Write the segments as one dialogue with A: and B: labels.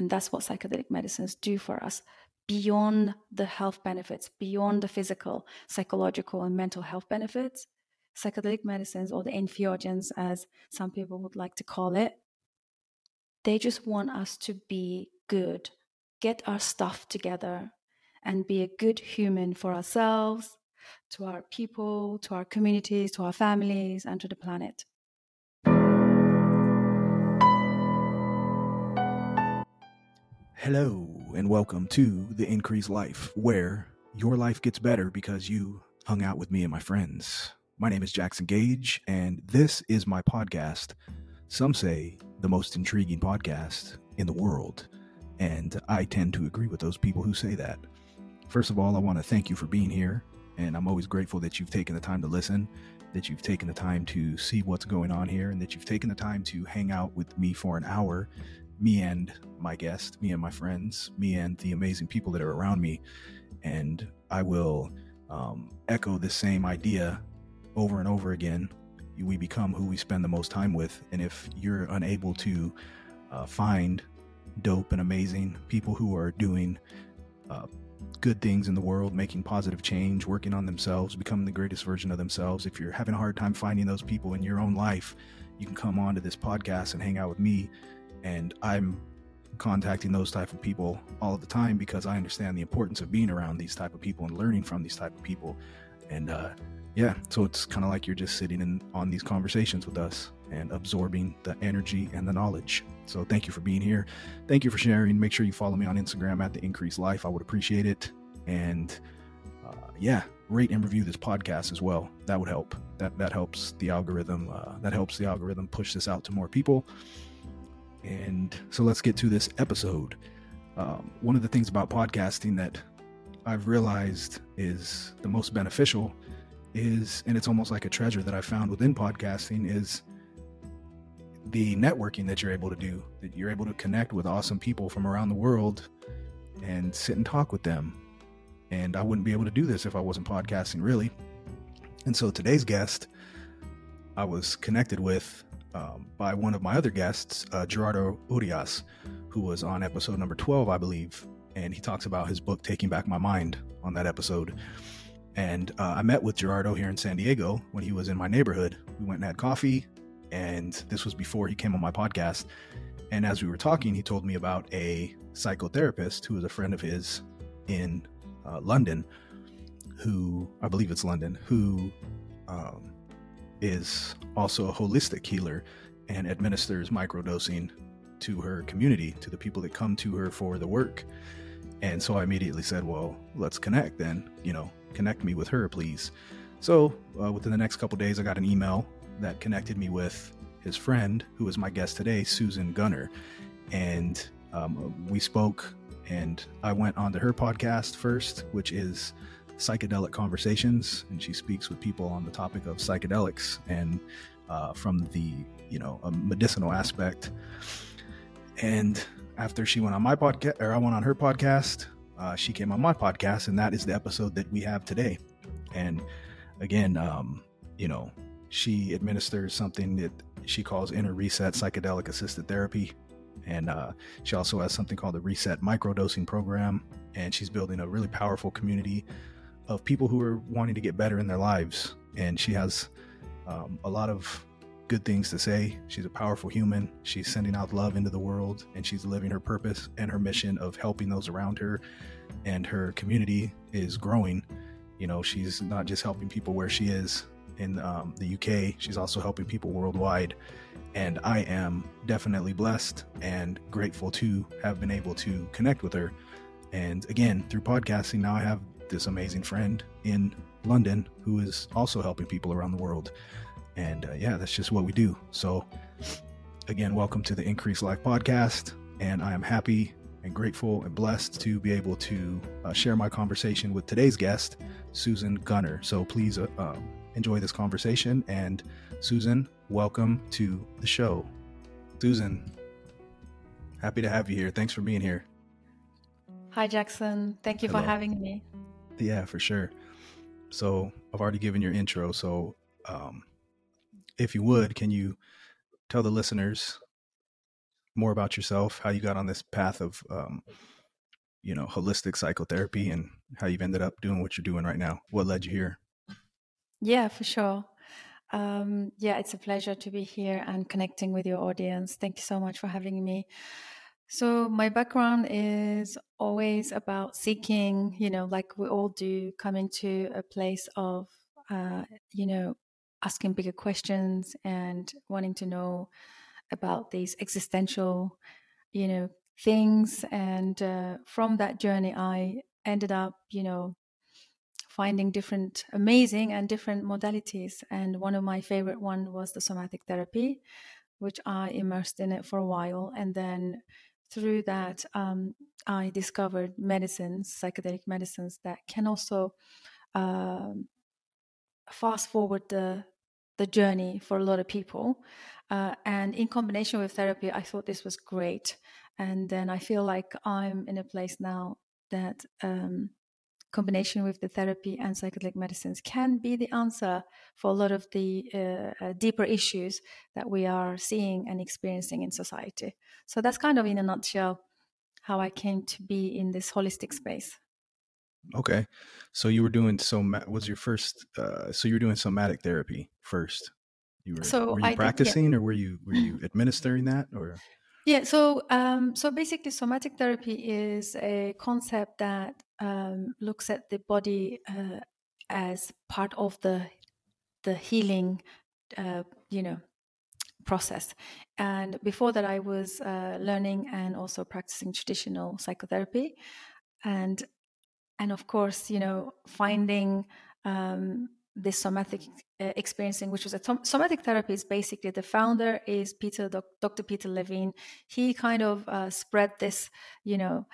A: And that's what psychedelic medicines do for us beyond the health benefits, beyond the physical, psychological, and mental health benefits. Psychedelic medicines, or the entheogens, as some people would like to call it, they just want us to be good, get our stuff together, and be a good human for ourselves, to our people, to our communities, to our families, and to the planet.
B: Hello, and welcome to The Increased Life, where your life gets better because you hung out with me and my friends. My name is Jackson Gage, and this is my podcast. Some say the most intriguing podcast in the world, and I tend to agree with those people who say that. First of all, I want to thank you for being here, and I'm always grateful that you've taken the time to listen, that you've taken the time to see what's going on here, and that you've taken the time to hang out with me for an hour me and my guest, me and my friends, me and the amazing people that are around me. And I will um, echo the same idea over and over again. We become who we spend the most time with. And if you're unable to uh, find dope and amazing people who are doing uh, good things in the world, making positive change, working on themselves, becoming the greatest version of themselves, if you're having a hard time finding those people in your own life, you can come on to this podcast and hang out with me and i'm contacting those type of people all the time because i understand the importance of being around these type of people and learning from these type of people. And uh, yeah so it's kind of like you're just sitting in on these conversations with us and absorbing the energy and the knowledge. So thank you for being here. Thank you for sharing. Make sure you follow me on instagram at the increased life. I would appreciate it. And uh, yeah rate and review this podcast as well. That would help. That that helps the algorithm uh, that helps the algorithm push this out to more people and so let's get to this episode. Um, one of the things about podcasting that I've realized is the most beneficial is, and it's almost like a treasure that I found within podcasting, is the networking that you're able to do. That you're able to connect with awesome people from around the world and sit and talk with them. And I wouldn't be able to do this if I wasn't podcasting, really. And so today's guest, I was connected with um, by one of my other guests, uh, Gerardo Urias, who was on episode number 12, I believe. And he talks about his book, Taking Back My Mind, on that episode. And uh, I met with Gerardo here in San Diego when he was in my neighborhood. We went and had coffee, and this was before he came on my podcast. And as we were talking, he told me about a psychotherapist who was a friend of his in uh, London, who I believe it's London, who um, is also a holistic healer and administers microdosing to her community, to the people that come to her for the work. And so I immediately said, well, let's connect then, you know, connect me with her, please. So uh, within the next couple days, I got an email that connected me with his friend, who is my guest today, Susan Guner. And um, we spoke, and I went on to her podcast first, which is psychedelic conversations, and she speaks with people on the topic of psychedelics and uh, from the you know medicinal aspect. And after she went on my podcast, or I went on her podcast, uh, she came on my podcast, and that is the episode that we have today. And again, um, you know, she administers something that she calls inner reset psychedelic assisted therapy. And uh, she also has something called the Reset Microdosing Program. And she's building a really powerful community of people who are wanting to get better in their lives. And she has um, a lot of good things to say. She's a powerful human. She's sending out love into the world and she's living her purpose and her mission of helping those around her. And her community is growing. You know, she's not just helping people where she is in um, the UK, she's also helping people worldwide. And I am definitely blessed and grateful to have been able to connect with her. And again, through podcasting, now I have this amazing friend in London who is also helping people around the world. And uh, yeah, that's just what we do. So, again, welcome to the Increase Life podcast. And I am happy and grateful and blessed to be able to uh, share my conversation with today's guest, Susan Guner. So please uh, um, enjoy this conversation. And Susan, welcome to the show. Susan, happy to have you here. Thanks for being here.
A: Hi, Jackson. Thank you Hello. for having me.
B: Yeah, for sure. So I've already given your intro. So um, if you would, can you tell the listeners more about yourself, how you got on this path of, um, you know, holistic psychotherapy, and how you've ended up doing what you're doing right now? What led you here?
A: Yeah, for sure. Um, yeah, it's a pleasure to be here and connecting with your audience. Thank you so much for having me. So, my background is always about seeking, you know, like we all do, coming to a place of, uh, you know, asking bigger questions and wanting to know about these existential, you know, things. And uh, from that journey, I ended up, you know, finding different amazing and different modalities and one of my favorite one was the somatic therapy which i immersed in it for a while and then through that um, i discovered medicines psychedelic medicines that can also um, fast forward the the journey for a lot of people. Uh, and in combination with therapy i thought this was great. And then i feel like i'm in a place now that um, combination with the therapy and psychedelic medicines can be the answer for a lot of the uh, uh, deeper issues that we are seeing and experiencing in society. So that's kind of in a nutshell how I came to be in this holistic space.
B: Okay, so you were doing so was your first uh, so you were doing somatic therapy first. You were so were you I practicing did, yeah. or were you were you administering that or
A: yeah, so um, so basically, somatic therapy is a concept that um, looks at the body uh, as part of the the healing, uh, you know, process. And before that, I was uh, learning and also practicing traditional psychotherapy, and and of course, you know, finding um, this somatic uh, experiencing, which was a somatic therapy, is basically the founder is Peter, Dr. Peter Levine. He kind of uh, spread this, you know,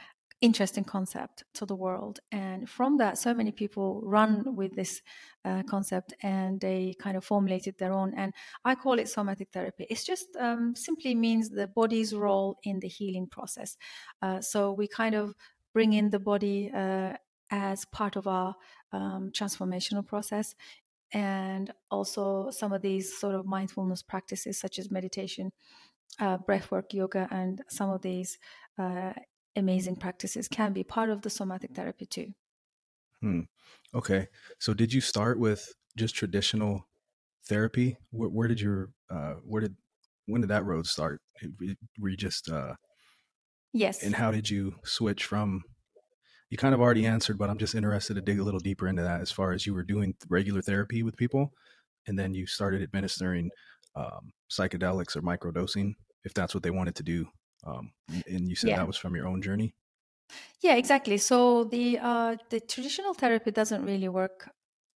A: interesting concept to the world, and from that, so many people run with this uh, concept, and they kind of formulated their own. And I call it somatic therapy. It's just um, simply means the body's role in the healing process. Uh, so we kind of bring in the body uh, as part of our um, transformational process and also some of these sort of mindfulness practices such as meditation uh, breathwork yoga and some of these uh, amazing practices can be part of the somatic therapy too.
B: Hmm. okay. So did you start with just traditional therapy? Where, where did your uh, where did when did that road start? Were you just uh
A: yes.
B: and how did you switch from you kind of already answered, but I'm just interested to dig a little deeper into that as far as you were doing regular therapy with people and then you started administering um, psychedelics or microdosing if that's what they wanted to do. Um, and you said yeah. that was from your own journey.
A: Yeah, exactly. So the uh, the traditional therapy doesn't really work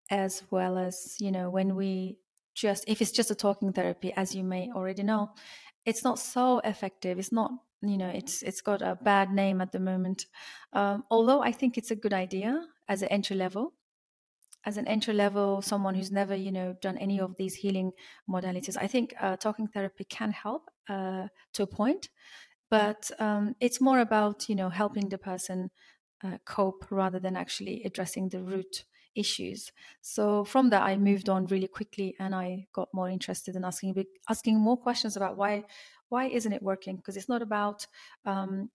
A: as well as you know when we just if it's just a talking therapy, as you may already know, it's not so effective. It's not you know it's it's got a bad name at the moment. Um, although i think it's a good idea as an entry level as an entry level someone who's never you know done any of these healing modalities i think uh, talking therapy can help uh, to a point but um, it's more about you know helping the person uh, cope rather than actually addressing the root issues. So from that i moved on really quickly and i got more interested in asking asking more questions about why why isn't it working? Because it's not about um,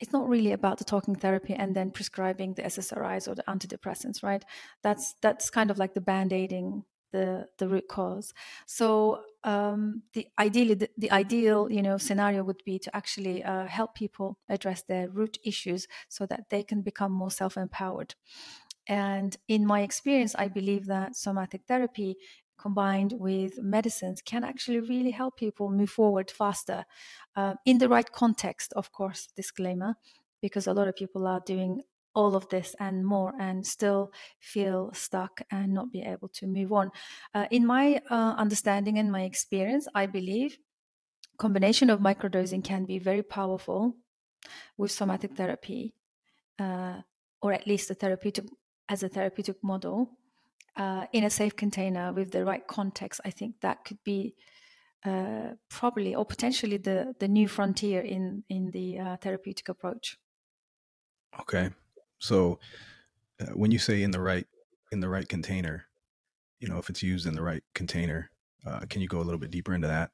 A: it's not really about the talking therapy and then prescribing the SSRIs or the antidepressants, right? That's that's kind of like the band-aiding the the root cause. So um, the ideally the, the, ideal you know scenario would be to actually uh, help people address their root issues so that they can become more self-empowered. And in my experience, I believe that somatic therapy combined with medicines can actually really help people move forward faster uh, in the right context, of course, disclaimer, because a lot of people are doing all of this and more and still feel stuck and not be able to move on. Uh, in my uh, understanding and my experience, I believe combination of microdosing can be very powerful with somatic therapy, uh, or at least a therapeutic as a therapeutic model uh, in a safe container with the right context, I think that could be uh, probably or potentially the the new frontier in in the uh, therapeutic approach.
B: Okay, so uh, when you say in the right in the right container, you know, if it's used in the right container, uh, can you go a little bit deeper into that?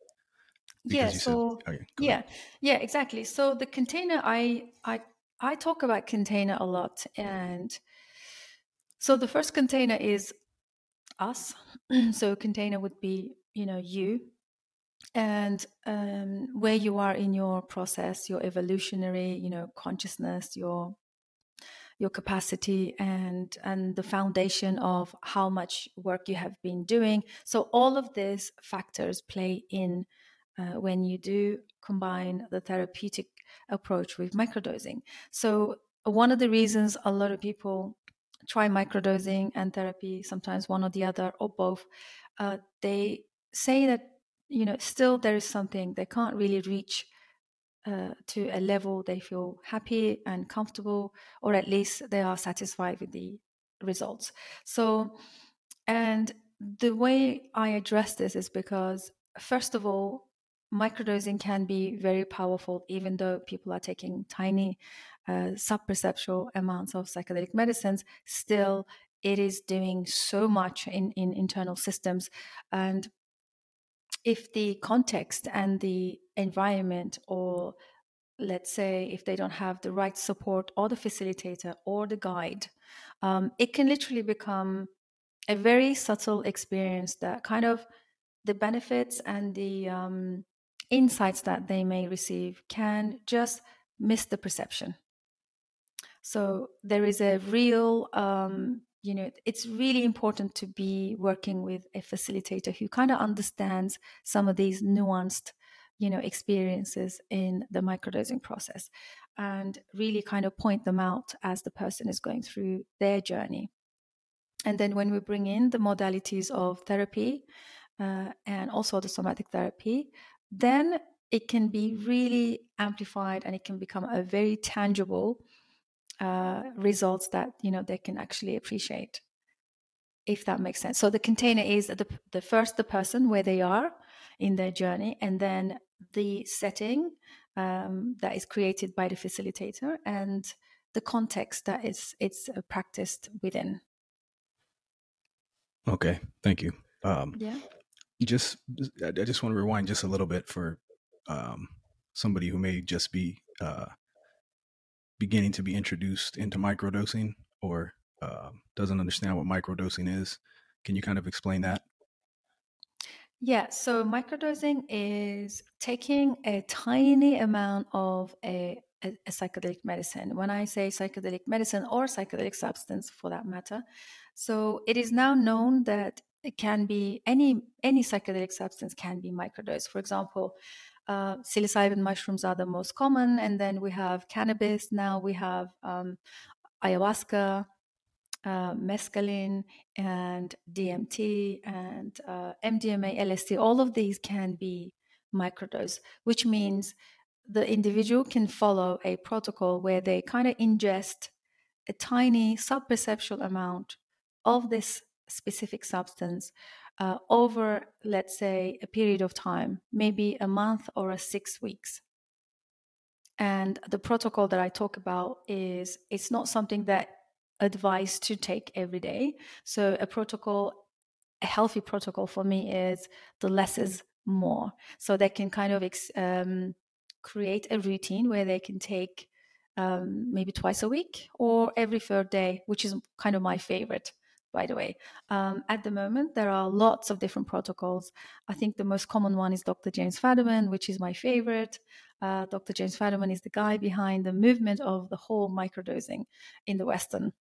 A: yeah so said, okay, yeah yeah exactly so the container i i i talk about container a lot and so the first container is us. So a container would be you know you. And um, where you are in your process your evolutionary you know consciousness your your capacity and and the foundation of how much work you have been doing. So all of these factors play in uh, when you do combine the therapeutic approach with microdosing. So one of the reasons a lot of people try microdosing and therapy sometimes one or the other or both uh, they say that you know still there is something they can't really reach uh, to a level they feel happy and comfortable, or at least they are satisfied with the results. So, and the way I address this is because, first of all, microdosing can be very powerful, even though people are taking tiny uh, sub-perceptual amounts of psychedelic medicines. Still, it is doing so much in, in internal systems. And if the context and the environment or let's say if they don't have the right support or the facilitator or the guide um, it can literally become a very subtle experience that kind of the benefits and the um, insights that they may receive can just miss the perception. So there is a real um, you know it's really important to be working with a facilitator who kind of understands some of these nuanced you know experiences in the microdosing process and really kind of point them out as the person is going through their journey. And then when we bring in the modalities of therapy uh, and also the somatic therapy then it can be really amplified and it can become a very tangible uh, results that you know they can actually appreciate if that makes sense. So the container is the, the first the person where they are in their journey and then the setting um, that is created by the facilitator and the context that is it's uh, practiced within.
B: Okay. Thank you. Um, yeah just i just want to rewind just a little bit for um, somebody who may just be uh, beginning to be introduced into microdosing or uh, doesn't understand what microdosing is. Can you kind of explain that?
A: Yeah, so microdosing is taking a tiny amount of a, a, a, psychedelic medicine. When I say psychedelic medicine or psychedelic substance for that matter, so it is now known that it can be any any psychedelic substance can be microdosed. For example, uh, psilocybin mushrooms are the most common, and then we have cannabis. Now we have um, ayahuasca, uh, mescaline, and DMT, and uh, MDMA, LSD. All of these can be microdose, which means the individual can follow a protocol where they kind of ingest a tiny sub-perceptual amount of this specific substance uh, over, let's say, a period of time, maybe a month or a six weeks. And the protocol that I talk about is it's not something that advised to take every day. So a protocol, a healthy protocol for me is the less is more. So they can kind of um, create a routine where they can take um, maybe twice a week or every third day, which is kind of my favorite by the way. Um, at the moment, there are lots of different protocols. I think the most common one is Dr. James Fadiman, which is my favorite. Uh, Dr. James Fadiman is the guy behind the movement of the whole microdosing in the Western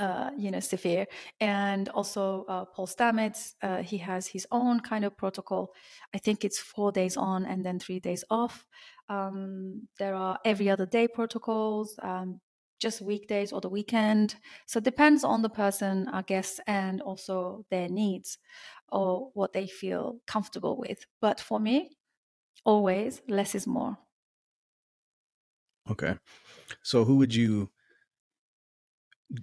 A: uh, you know, sphere. And also uh, Paul Stamets, uh, he has his own kind of protocol. I think it's four days on and then three days off. Um, there are every other day protocols. Um, just weekdays or the weekend. So it depends on the person, I guess, and also their needs or what they feel comfortable with. But for me, always less is more.
B: Okay. So who would you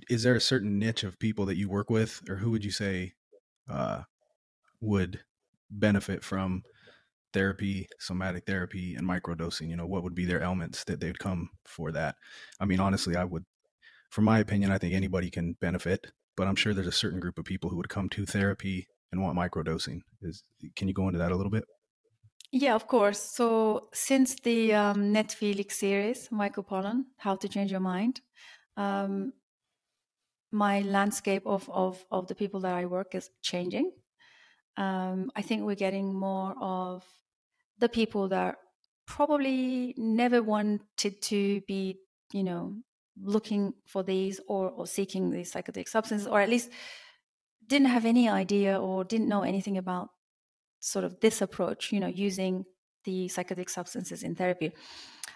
B: is there a certain niche of people that you work with or who would you say uh, would benefit from therapy, somatic therapy, and microdosing? You know, what would be their elements that they'd come for that? I mean, honestly, I would, from my opinion, I think anybody can benefit, but I'm sure there's a certain group of people who would come to therapy and want microdosing. Is can you go into that a little bit?
A: Yeah, of course. So since the um, Netflix series, Michael Pollan, How to Change Your Mind, um, my landscape of, of, of the people that I work is changing. Um, I think we're getting more of the people that probably never wanted to be, you know, looking for these or, or seeking these psychedelic substances, or at least didn't have any idea or didn't know anything about sort of this approach, you know, using the psychedelic substances in therapy.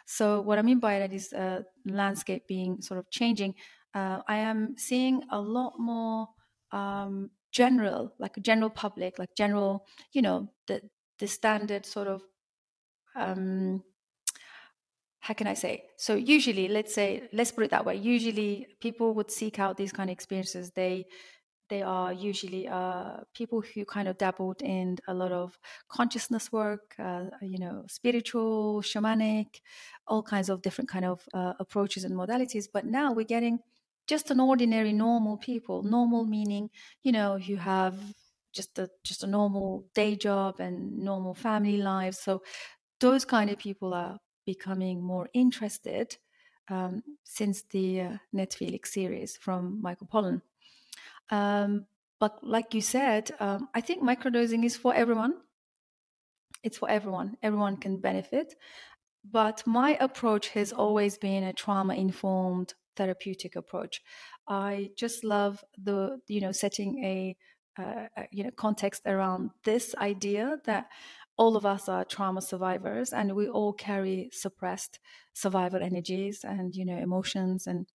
A: So what I mean by that is uh, landscape being sort of changing. Uh, I am seeing a lot more um, general, like a general public, like general, you know, the the standard sort of. Um, how can I say? So usually, let's say, let's put it that way. Usually, people would seek out these kind of experiences. They they are usually uh, people who kind of dabbled in a lot of consciousness work, uh, you know, spiritual, shamanic, all kinds of different kind of uh, approaches and modalities. But now we're getting just an ordinary, normal people. Normal meaning, you know, you have just a just a normal day job and normal family lives. So those kind of people are becoming more interested um, since the uh, Netflix series from Michael Pollan. Um, but like you said, um, I think microdosing is for everyone. It's for everyone. Everyone can benefit. But my approach has always been a trauma informed therapeutic approach. I just love the, you know, setting a, uh, you know, context around this idea that all of us are trauma survivors and we all carry suppressed survival energies and, you know, emotions and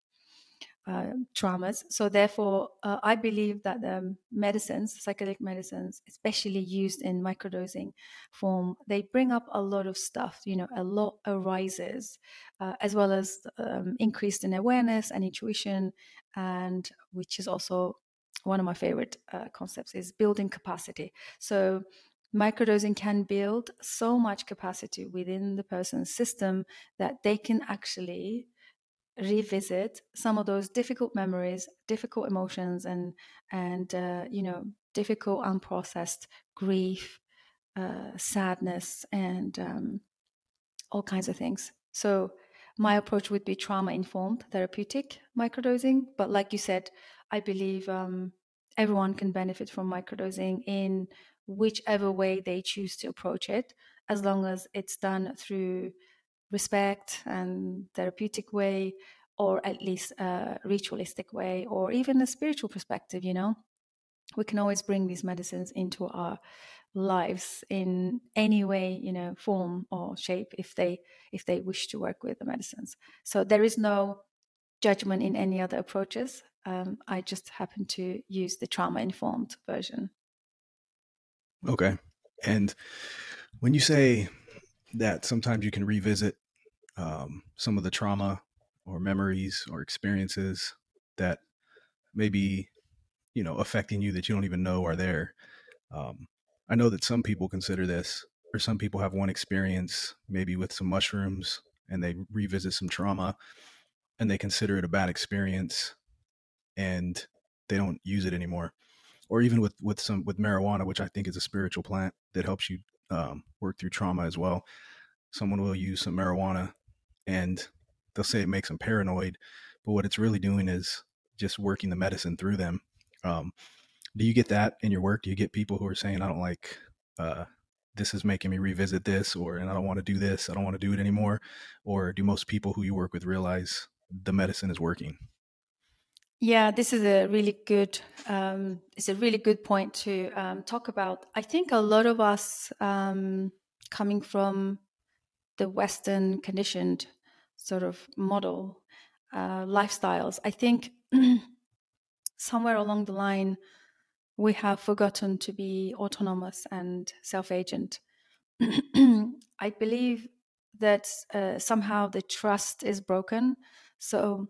A: uh, traumas. So therefore, uh, I believe that the medicines, psychedelic medicines, especially used in microdosing form, they bring up a lot of stuff. You know, a lot arises, uh, as well as um, increased in awareness and intuition, and which is also one of my favorite uh, concepts is building capacity. So microdosing can build so much capacity within the person's system that they can actually revisit some of those difficult memories, difficult emotions, and and uh, you know difficult unprocessed grief, uh, sadness, and um, all kinds of things. So my approach would be trauma informed therapeutic microdosing, but like you said, I believe um, everyone can benefit from microdosing in whichever way they choose to approach it, as long as it's done through respect and therapeutic way or at least a ritualistic way or even a spiritual perspective you know? We can always bring these medicines into our lives in any way you know form or shape if they if they wish to work with the medicines. So there is no judgment in any other approaches. Um, i just happen to use the trauma informed version
B: okay. And when you say that sometimes you can revisit um, some of the trauma or memories or experiences that maybe you know affecting you that you don't even know are there um, i know that some people consider this or some people have one experience maybe with some mushrooms and they revisit some trauma and they consider it a bad experience and they don't use it anymore or even with with some with marijuana which i think is a spiritual plant that helps you um, work through trauma as well someone will use some marijuana and they'll say it makes them paranoid, but what it's really doing is just working the medicine through them. Um, do you get that in your work? Do you get people who are saying, I don't like, uh, this is making me revisit this, or, and I don't want to do this, I don't want to do it anymore? Or do most people who you work with realize the medicine is working?
A: Yeah, this is a really good, um, it's a really good point to um, talk about. I think a lot of us um, coming from the Western conditioned sort of model uh, lifestyles. I think somewhere along the line, we have forgotten to be autonomous and self agent. I believe that uh, somehow the trust is broken. So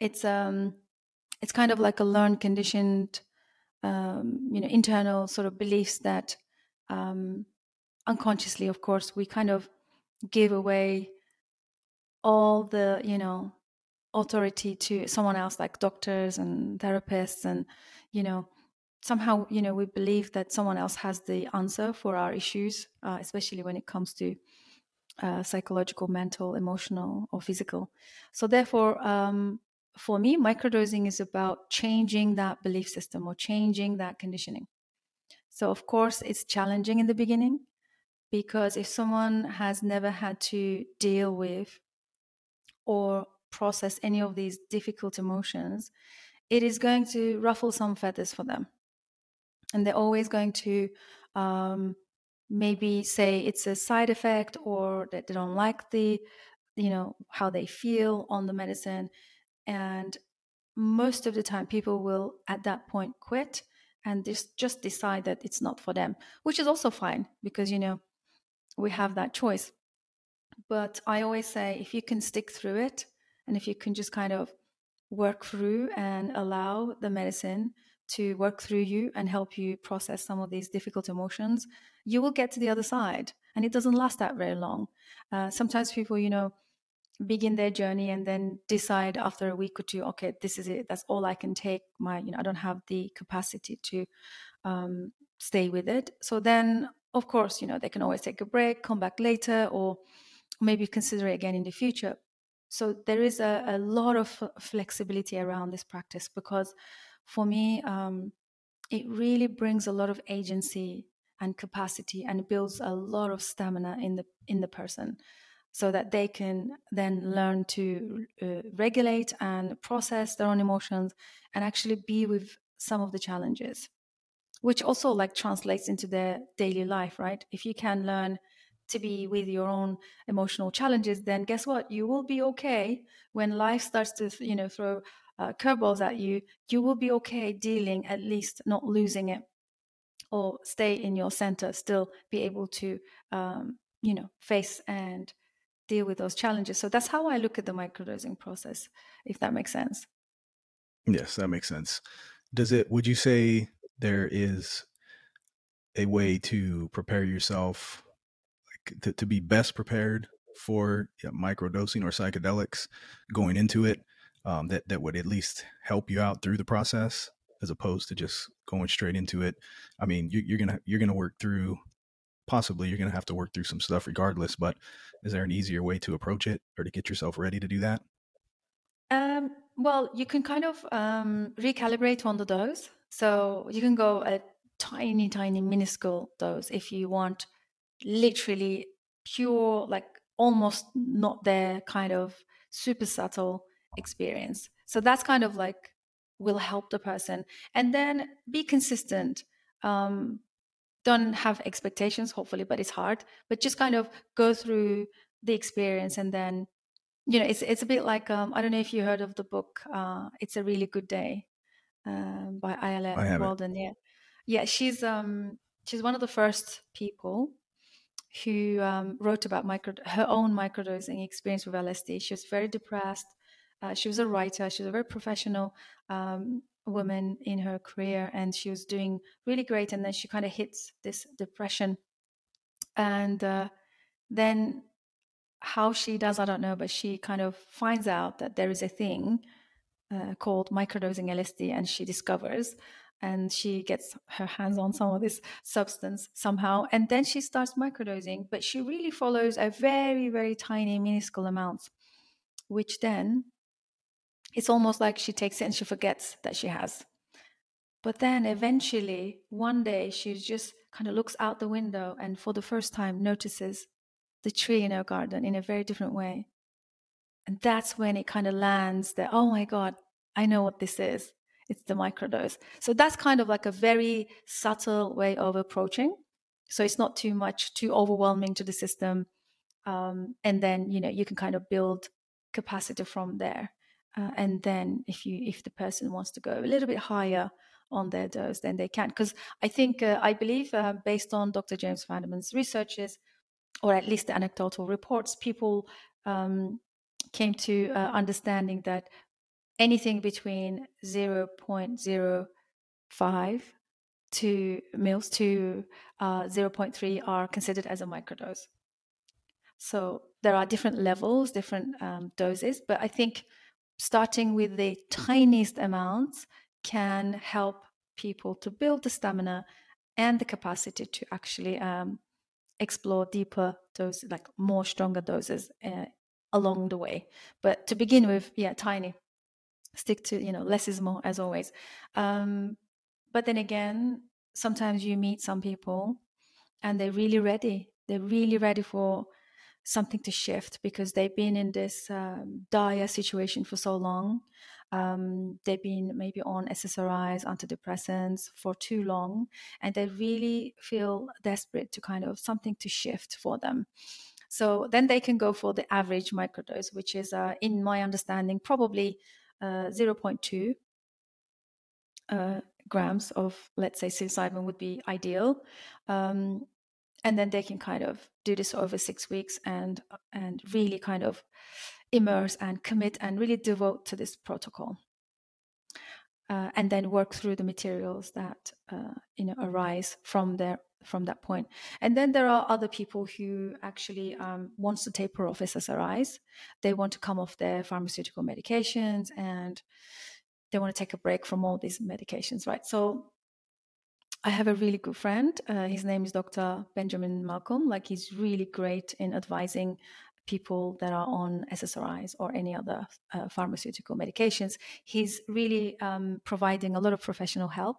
A: it's um it's kind of like a learned conditioned um, you know internal sort of beliefs that um, unconsciously of course we kind of give away all the you know authority to someone else like doctors and therapists and you know somehow, you know, we believe that someone else has the answer for our issues, uh, especially when it comes to uh, psychological, mental, emotional, or physical. So, therefore, um, for me, microdosing is about changing that belief system or changing that conditioning. So, of course, it's challenging in the beginning because if someone has never had to deal with or process any of these difficult emotions, it is going to ruffle some feathers for them. And they're always going to um, maybe say it's a side effect or that they don't like the, you know, how they feel on the medicine. And most of the time, people will at that point quit and just, decide that it's not for them, which is also fine because, you know, we have that choice. But I always say if you can stick through it and if you can just kind of work through and allow the medicine to work through you and help you process some of these difficult emotions, you will get to the other side. And it doesn't last that very long. Uh, sometimes people, you know, begin their journey and then decide after a week or two, okay, this is it. That's all I can take. My, you know, I don't have the capacity to um, stay with it. So then, of course, you know, they can always take a break, come back later, or maybe consider it again in the future. So there is a, a lot of flexibility around this practice because for me, um, it really brings a lot of agency and capacity and builds a lot of stamina in the in the person so that they can then learn to uh, regulate and process their own emotions and actually be with some of the challenges which also like translates into their daily life right? If you can learn to be with your own emotional challenges then guess what? You will be okay. When life starts to you know throw uh, curveballs at you you will be okay dealing at least not losing it or stay in your center still be able to um, you know face and deal with those challenges. So that's how i look at the microdosing process if that makes sense.
B: Yes that makes sense. Does it would you say there is a way to prepare yourself like to, to be best prepared for yeah, microdosing or psychedelics going into it um, that that would at least help you out through the process as opposed to just going straight into it. I mean, you, you're gonna you're gonna work through possibly you're gonna have to work through some stuff regardless. But is there an easier way to approach it or to get yourself ready to do that?
A: Um, well, you can kind of um, recalibrate on the dose. So you can go a tiny, tiny, minuscule dose if you want literally pure, like almost not there kind of super subtle experience. So that's kind of like will help the person and then be consistent um, don't have expectations hopefully but it's hard but just kind of go through the experience and then you know it's it's a bit like um, i don't know if you heard of the book uh, it's a really good day um, by Ayelet Waldman yeah yeah she's um she's one of the first people who um, wrote about micro her own microdosing experience with LSD she was very depressed uh, she was a writer. She was a very professional um, woman in her career, and she was doing really great. And then she kind of hits this depression, and uh, then how she does, I don't know, but she kind of finds out that there is a thing uh, called microdosing LSD, and she discovers. And she gets her hands on some of this substance somehow. And then she starts microdosing, but she really follows a very, very tiny, minuscule amounts, which then it's almost like she takes it and she forgets that she has. But then eventually, one day, she just kind of looks out the window and for the first time notices the tree in her garden in a very different way. And that's when it kind of lands that, oh my God, I know what this is. It's the microdose. So that's kind of like a very subtle way of approaching. So it's not too much, too overwhelming to the system. Um, and then, you know, you can kind of build capacity from there. Uh, and then if you if the person wants to go a little bit higher on their dose, then they can. Because I think uh, I believe uh, based on Dr. James Fadiman's researches, or at least the anecdotal reports, people um, came to uh, understanding that anything between 0.05 to mils to uh, 0.3 are considered as a microdose. So there are different levels, different um, doses, but I think starting with the tiniest amounts can help people to build the stamina and the capacity to actually um, explore deeper doses, like more stronger doses uh, along the way. But to begin with, yeah, tiny. Stick to you know less is more as always. Um, but then again, sometimes you meet some people and they're really ready. They're really ready for something to shift because they've been in this um, dire situation for so long. Um, they've been maybe on SSRIs, antidepressants for too long, and they really feel desperate to kind of something to shift for them. So then they can go for the average microdose, which is, uh, in my understanding, probably uh, 0.2 uh, grams of, let's say, psilocybin would be ideal. Um, and then they can kind of do this over six weeks and and really kind of immerse and commit and really devote to this protocol uh, and then work through the materials that uh, you know arise from there from that point. and then there are other people who actually um, wants to taper off ssris they want to come off their pharmaceutical medications and they want to take a break from all these medications right so I have a really good friend. Uh, his name is Dr. Benjamin Malcolm. Like he's really great in advising people that are on SSRIs or any other uh, pharmaceutical medications. He's really um, providing a lot of professional help.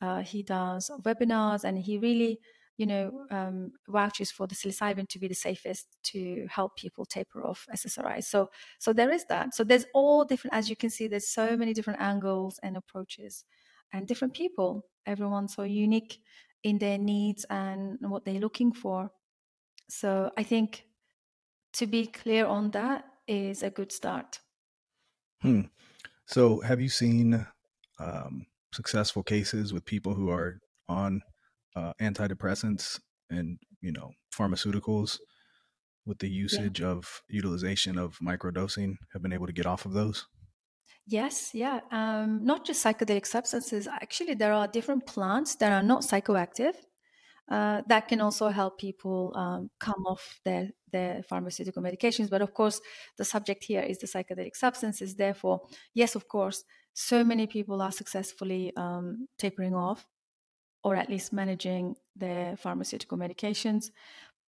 A: Uh, he does webinars and he really, you know, um, vouches for the psilocybin to be the safest to help people taper off SSRIs. So, so there is that. So there's all different, as you can see, there's so many different angles and approaches and different people. Everyone's so unique in their needs and what they're looking for. So I think to be clear on that is a good start.
B: Hmm. So have you seen um, successful cases with people who are on uh, antidepressants and you know pharmaceuticals with the usage yeah. of utilization of microdosing have been able to get off of those?
A: Yes, yeah. Um, not just psychedelic substances. Actually, there are different plants that are not psychoactive uh, that can also help people um, come off their, their pharmaceutical medications. But of course, the subject here is the psychedelic substances. Therefore, yes, of course, so many people are successfully um, tapering off or at least managing their pharmaceutical medications.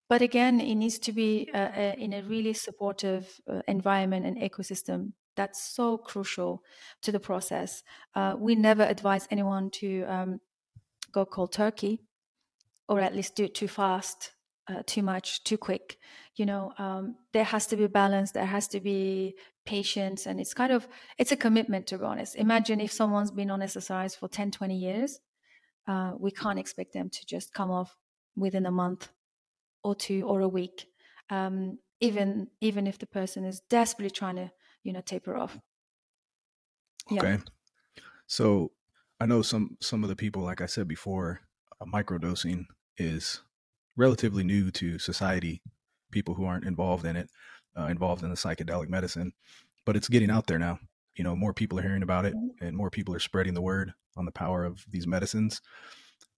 A: But again, it needs to be uh, uh, in a really supportive uh, environment and ecosystem that's so crucial to the process. Uh, we never advise anyone to um, go cold turkey or at least do it too fast, uh, too much, too quick. You know, um, there has to be balance. There has to be patience. And it's kind of, it's a commitment, to be honest. Imagine if someone's been on SSRIs for 10, 20 years. Uh, we can't expect them to just come off within a month or two or a week. Um, even even if the person is desperately trying to you know taper off.
B: Okay. So i know some some of the people like i said before uh, microdosing is relatively new to society people who aren't involved in it uh, involved in the psychedelic medicine but it's getting out there now. You know more people are hearing about it mm-hmm. and more people are spreading the word on the power of these medicines.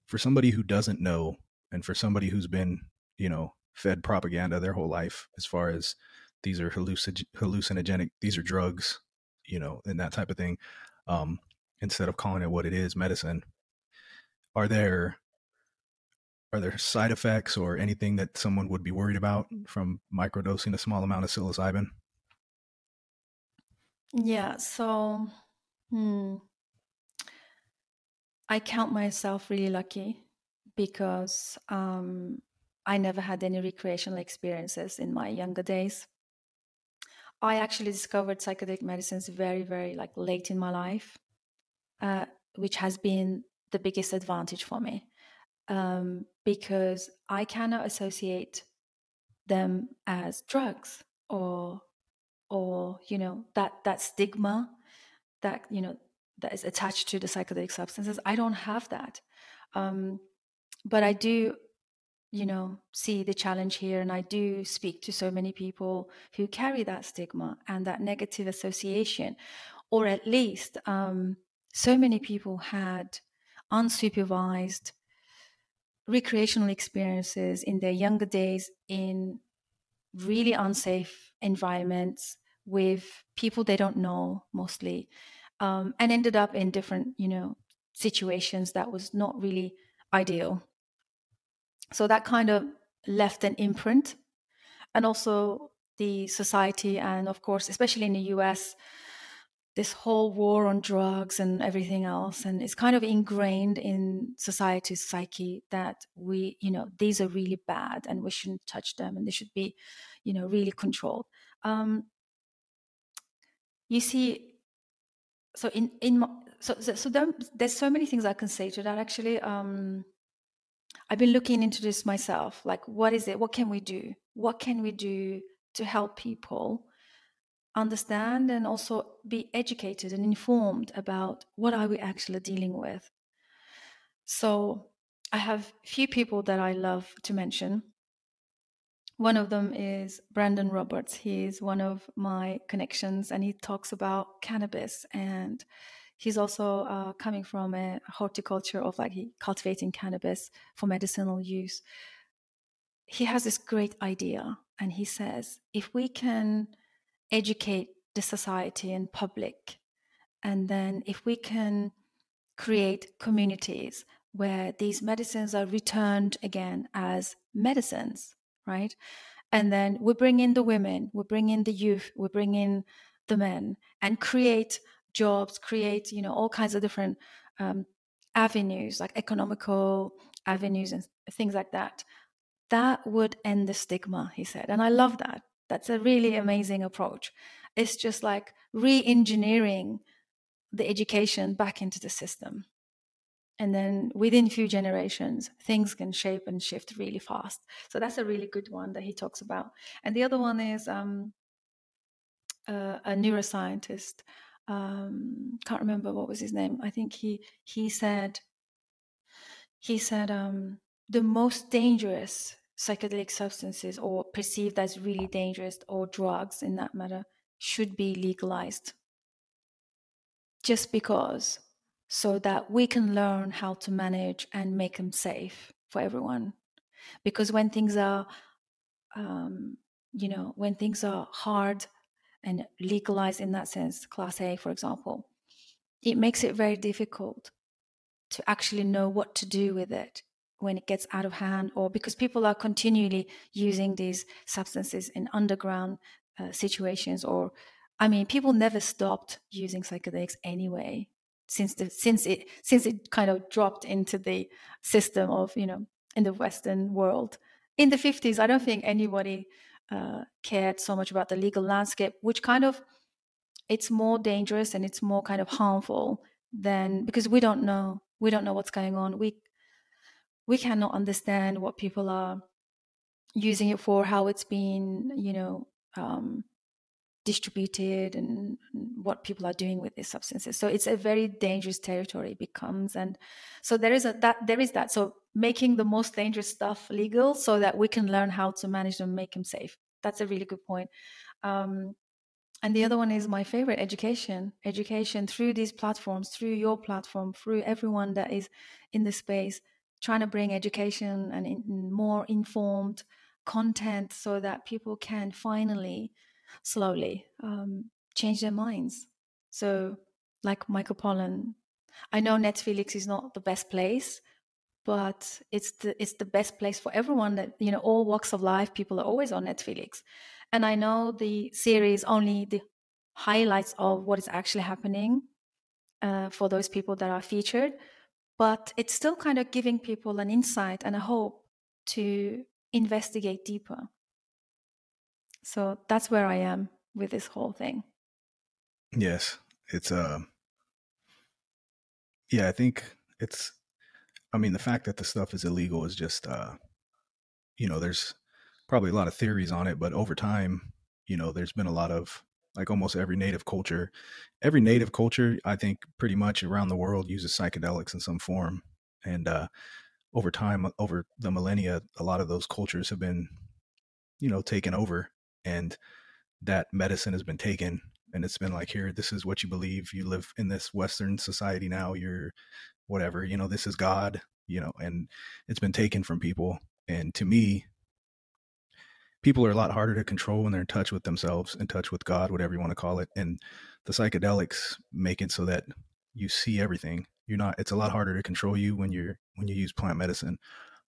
B: For somebody who doesn't know and for somebody who's been you know fed propaganda their whole life as far as these are hallucin- hallucinogenic these are drugs you know and that type of thing um, instead of calling it what it is medicine. Are there are there side effects or anything that someone would be worried about from microdosing a small amount of psilocybin?
A: Yeah so hmm, i count myself really lucky because um, i never had any recreational experiences in my younger days I actually discovered psychedelic medicines very, very like late in my life, uh, which has been the biggest advantage for me um, because I cannot associate them as drugs or or you know that that stigma that you know that is attached to the psychedelic substances. I don't have that, um, but I do you know see the challenge here and i do speak to so many people who carry that stigma and that negative association or at least um, so many people had unsupervised recreational experiences in their younger days in really unsafe environments with people they don't know mostly um, and ended up in different you know situations that was not really ideal. So that kind of left an imprint. And also the society, and of course, especially in the US, this whole war on drugs and everything else. And it's kind of ingrained in society's psyche that we you know these are really bad and we shouldn't touch them and they should be you know really controlled. Um, you see so in in so so, so there, there's so many things i can say to that actually. Um, i've been looking into this myself like what is it? What can we do? What can we do to help people understand and also be educated and informed about what are we actually dealing with? So i have a few people that i love to mention. One of them is brandon roberts. He is one of my connections and he talks about cannabis and he's also uh, coming from a horticulture of like he cultivating cannabis for medicinal use he has this great idea and he says if we can educate the society and public. And then if we can create communities where these medicines are returned again as medicines, right? And then we bring in the women, we bring in the youth, we bring in the men and create jobs, create, you know, all kinds of different um, avenues, like economical avenues and things like that. That would end the stigma, he said. And I love that that's a really amazing approach. It's just like re engineering the education back into the system. And then within few generations, things can shape and shift really fast. So that's a really good one that he talks about. And the other one is um, uh, a neuroscientist. Um, can't remember what was his name. I think he he said he said um, the most dangerous psychedelic substances or perceived as really dangerous or drugs in that matter should be legalized just because so that we can learn how to manage and make them safe for everyone because when things are um, you know when things are hard and legalized in that sense class a for example it makes it very difficult to actually know what to do with it when it gets out of hand or because people are continually using these substances in underground uh, situations or i mean people never stopped using psychedelics anyway since the since it since it kind of dropped into the system of you know in the western world. In the 50s i don't think anybody uh, cared so much about the legal landscape which kind of it's more dangerous and it's more kind of harmful than because we don't know we don't know what's going on we we cannot understand what people are using it for, how it's been, you know, um, distributed and what people are doing with these substances. So it's a very dangerous territory it becomes. And so there is a that there is that. So making the most dangerous stuff legal so that we can learn how to manage them, make them safe. That's a really good point. Um, and the other one is my favorite education education through these platforms through your platform through everyone that is in the space trying to bring education and in, more informed content so that people can finally slowly um, change their minds so like michael pollan i know netflix is not the best place but it's the it's the best place for everyone that you know all walks of life people are always on netflix and i know the series only the highlights of what is actually happening uh, for those people that are featured but it's still kind of giving people an insight and a hope to investigate deeper. So that's where I am with this whole thing.
B: Yes, it's uh yeah, I think it's I mean the fact that the stuff is illegal is just uh you know, there's probably a lot of theories on it, but over time, you know, there's been a lot of like almost every native culture every native culture i think pretty much around the world uses psychedelics in some form. And uh, over time over the millennia a lot of those cultures have been you know taken over and that medicine has been taken and it's been like here this is what you believe you live in this western society now you're whatever you know this is god you know and it's been taken from people and to me people are a lot harder to control when they're in touch with themselves, in touch with God, whatever you want to call it. And the psychedelics make it so that you see everything. you're not. It's a lot harder to control you when you're when you use plant medicine.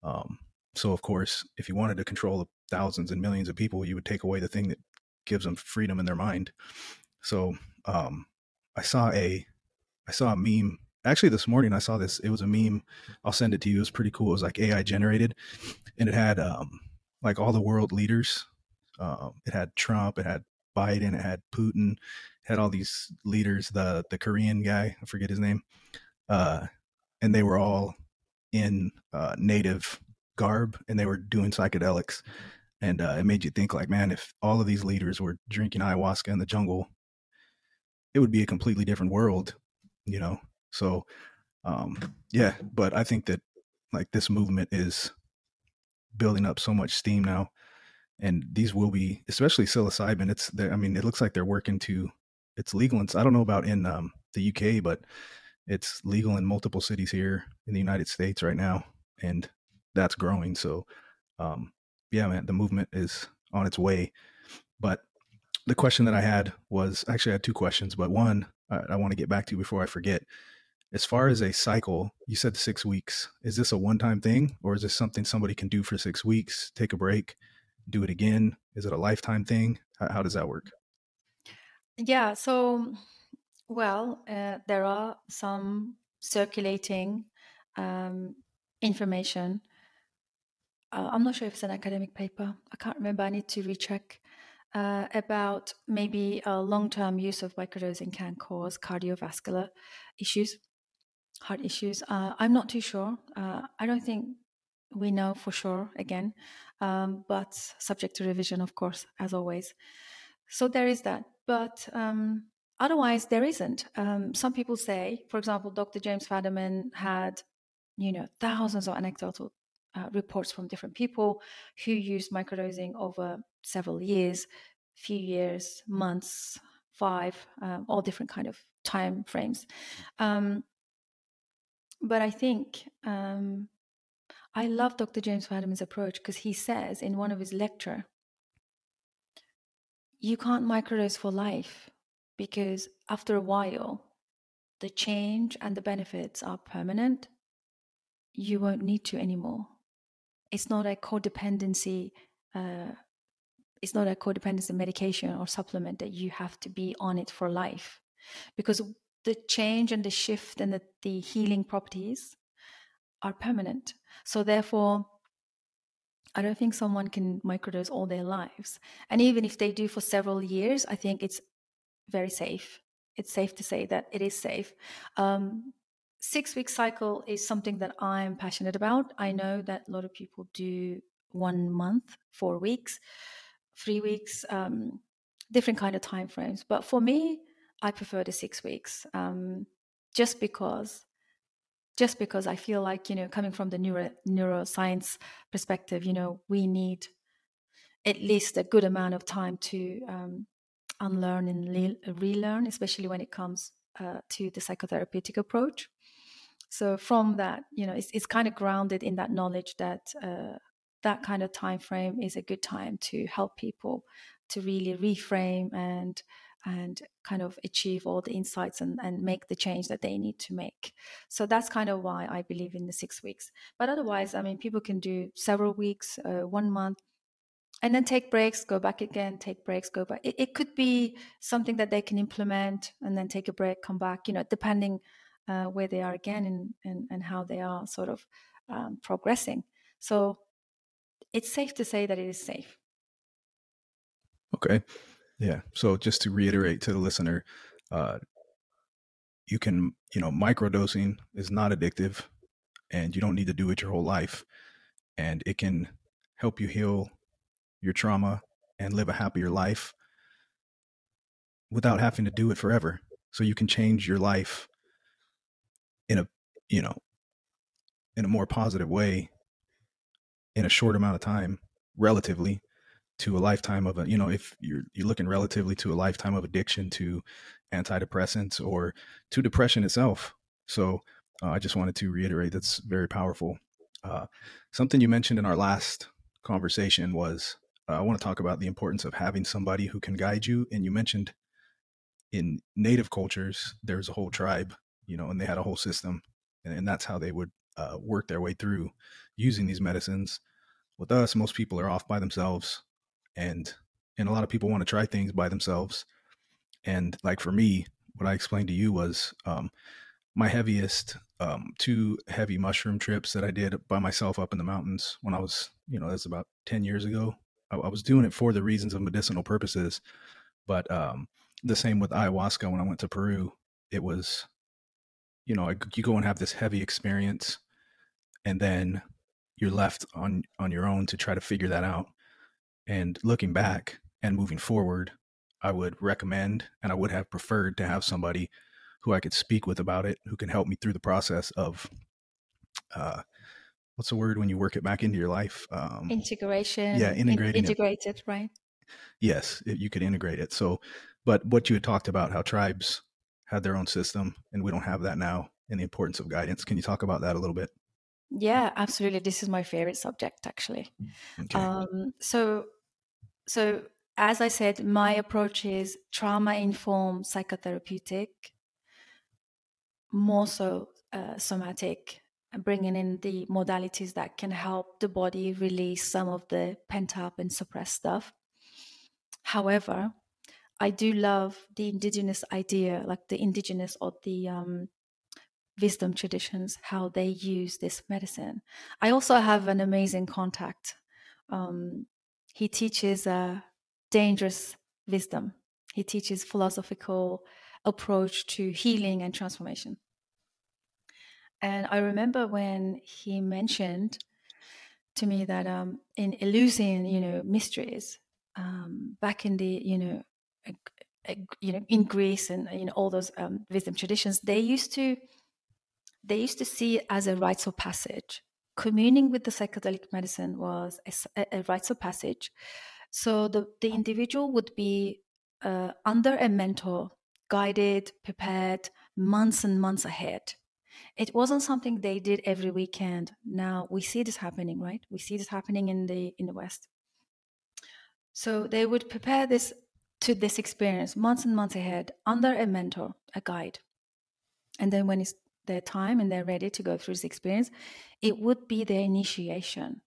B: Um, so of course, if you wanted to control thousands and millions of people, you would take away the thing that gives them freedom in their mind. So um, I saw a I saw a meme actually this morning. I saw this. It was a meme. I'll send it to you. It was pretty cool. It was like AI generated, and it had um, like all the world leaders. Uh, it had Trump. It had Biden. It had Putin. It had all these leaders. The the Korean guy. I forget his name. Uh, and they were all in uh, native garb and they were doing psychedelics and uh, it made you think like man if all of these leaders were drinking ayahuasca in the jungle it would be a completely different world you know so um yeah but i think that like this movement is building up so much steam now and these will be especially psilocybin it's i mean it looks like they're working to it's legal and i don't know about in um, the uk but it's legal in multiple cities here in the united states right now and that's growing so um yeah, man, the movement is on its way. But the question that I had was actually I had two questions, but one I, I want to get back to before I forget. As far as a cycle, you said six weeks. Is this a one time thing or is this something somebody can do for six weeks, take a break, do it again? Is it a lifetime thing? How, how does that work?
A: Yeah, so, well, uh, there are some circulating um, information uh, I'm not sure if it's an academic paper. I can't remember. I need to recheck uh, about maybe a long-term use of microdosing can cause cardiovascular issues, heart issues. Uh, I'm not too sure. Uh, I don't think we know for sure again, um, but subject to revision, of course, as always. So there is that. But um, otherwise, there isn't. Um, some people say, for example, Dr. James Fadiman had, you know, thousands of anecdotal uh, reports from different people who used microdosing over several years, few years, months, five, um, all different kind of time frames. Um, but I think um, I love Dr. James Fadiman's approach because he says in one of his lecture, you can't microdose for life because after a while, the change and the benefits are permanent. You won't need to anymore it's not a codependency uh, it's not a codependency medication or supplement that you have to be on it for life. Because the change and the shift and the, the healing properties are permanent. So therefore i don't think someone can microdose all their lives. And even if they do for several years i think it's very safe. It's safe to say that it is safe. Um, six week cycle is something that I'm passionate about. I know that a lot of people do one month, four weeks, three weeks, um, different kind of time frames. But for me, I prefer the six weeks, um, just because, just because I feel like you know, coming from the neuro neuroscience perspective, you know, we need at least a good amount of time to um, unlearn and relearn, especially when it comes uh, to the psychotherapeutic approach. So from that, you know, it's, it's kind of grounded in that knowledge that uh, that kind of time frame is a good time to help people to really reframe and and kind of achieve all the insights and, and make the change that they need to make. So that's kind of why I believe in the six weeks. But otherwise, I mean, people can do several weeks, uh, one month, and then take breaks, go back again, take breaks, go back. It, it could be something that they can implement and then take a break, come back, you know, depending uh, where they are again and, and, and how they are sort of um, progressing. So it's safe to say that it is safe.
B: Okay. Yeah. So just to reiterate to the listener, uh, you can, you know, microdosing is not addictive and you don't need to do it your whole life. And it can help you heal your trauma and live a happier life without having to do it forever. So you can change your life in a you know in a more positive way in a short amount of time relatively to a lifetime of a you know if you're you're looking relatively to a lifetime of addiction to antidepressants or to depression itself so uh, i just wanted to reiterate that's very powerful uh, something you mentioned in our last conversation was uh, i want to talk about the importance of having somebody who can guide you and you mentioned in native cultures there's a whole tribe you know, and they had a whole system, and, and that's how they would uh, work their way through using these medicines. With us, most people are off by themselves, and and a lot of people want to try things by themselves. And like for me, what I explained to you was um, my heaviest um, two heavy mushroom trips that I did by myself up in the mountains when I was, you know, that's about 10 years ago. I, I, was doing it for the reasons of medicinal purposes. But um, the same with ayahuasca when I went to Peru, it was, you know, you go and have this heavy experience and then you're left on on your own to try to figure that out. And looking back and moving forward, I would recommend and I would have preferred to have somebody who I could speak with about it, who can help me through the process of uh, what's the word when you work it back into your life?
A: Um, Integration.
B: Yeah, integrating.
A: In- integrated, right?
B: Yes, it, you could integrate it. So, but what you had talked about, how tribes had their own system, and we don't have that now, and the importance of guidance. Can you talk about that a little bit?
A: Yeah, absolutely. This is my favorite subject, actually. Okay. Um, so, so as I said, my approach is trauma informed psychotherapeutic, more so uh, somatic, bringing in the modalities that can help the body release some of the pent up and suppressed stuff. However, I do love the indigenous idea, like the indigenous or the um, wisdom traditions, how they use this medicine. I also have an amazing contact. Um, he teaches uh, dangerous wisdom. He teaches philosophical approach to healing and transformation. And I remember when he mentioned to me that um, in Eleusinian, you know, mysteries, um, back in the, you know, you know, in Greece and know all those um, wisdom traditions, they used to, they used to see it as a rites of passage. Communing with the psychedelic medicine was a, a rites of passage so the, the individual would be uh, under a mentor, guided, prepared months and months ahead. It wasn't something they did every weekend. Now we see this happening, right? We see this happening in the in the West. So they would prepare this to this experience months and months ahead under a mentor, a guide. And then when it's their time and they're ready to go through this experience, it would be their initiation.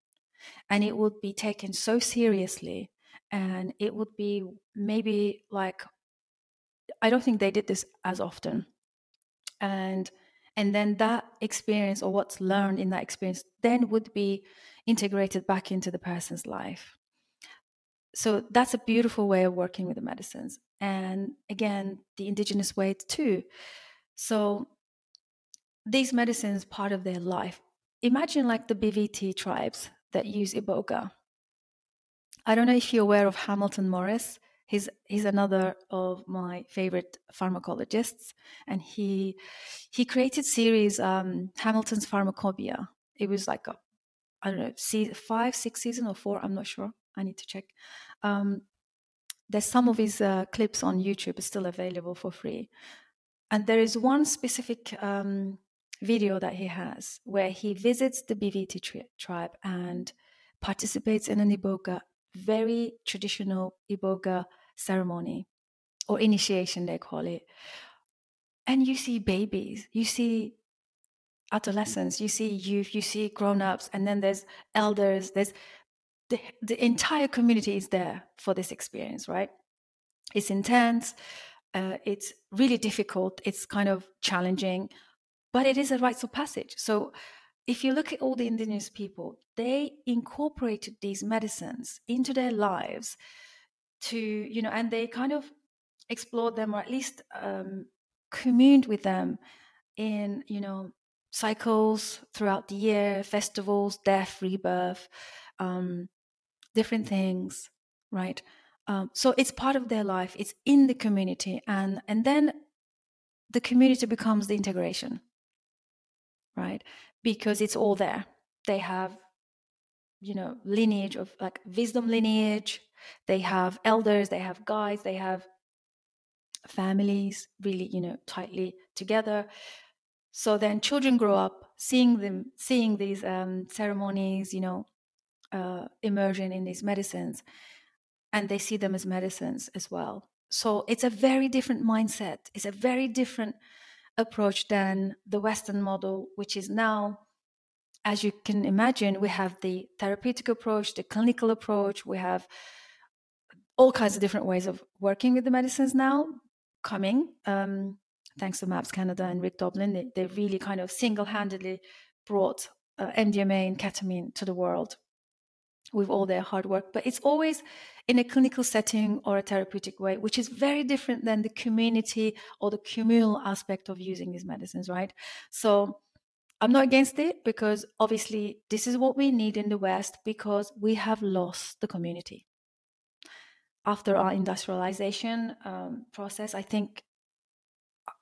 A: And it would be taken so seriously and it would be maybe like i don't think they did this as often. And and then that experience or what's learned in that experience then would be integrated back into the person's life. So that's a beautiful way of working with the medicines. And again the indigenous way too. So these medicines part of their life imagine like the Bwiti tribes that use iboga. I don't know if you're aware of Hamilton Morris. He's he's another of my favorite pharmacologists, and he he created series um, Hamilton's Pharmacopoeia. It was like a I don't know, see five, six season or four. I'm not sure. I need to check. Um, there's some of his uh, clips on YouTube still available for free, and there is one specific um, video that he has where he visits the Bwiti tri- tribe and participates in an Iboga, very traditional Iboga ceremony or initiation, they call it. And you see babies, you see adolescents, you see youth, you see grown ups, and then there's elders, there's the, the entire community is there for this experience, right? It's intense, uh, it's really difficult, it's kind of challenging but it is a rites of passage. So if you look at all the indigenous people, they incorporated these medicines into their lives to, you know, and they kind of explored them or at least um, communed with them in, you know, cycles throughout the year, festivals, death, rebirth, um, different things, right? Um, so it's part of their life. It's in the community, and and then the community becomes the integration right? Because it's all there. They have, you know, lineage of like wisdom lineage. They have elders, they have guides, they have families really, you know, tightly together. So then children grow up seeing them, seeing these um, ceremonies, you know, uh, immersion in these medicines, and they see them as medicines as well. So it's a very different mindset. It's a very different approach than the Western model, which is now, as you can imagine, we have the therapeutic approach, the clinical approach, we have all kinds of different ways of working with the medicines now coming. Um, thanks to MAPS Canada and Rick Doblin, they, they really kind of single handedly brought uh, MDMA and ketamine to the world with all their hard work. But it's always in a clinical setting or a therapeutic way, which is very different than the community or the communal aspect of using these medicines, right? So I'm not against it because obviously this is what we need in the West because we have lost the community. After our industrialization um, process, I think,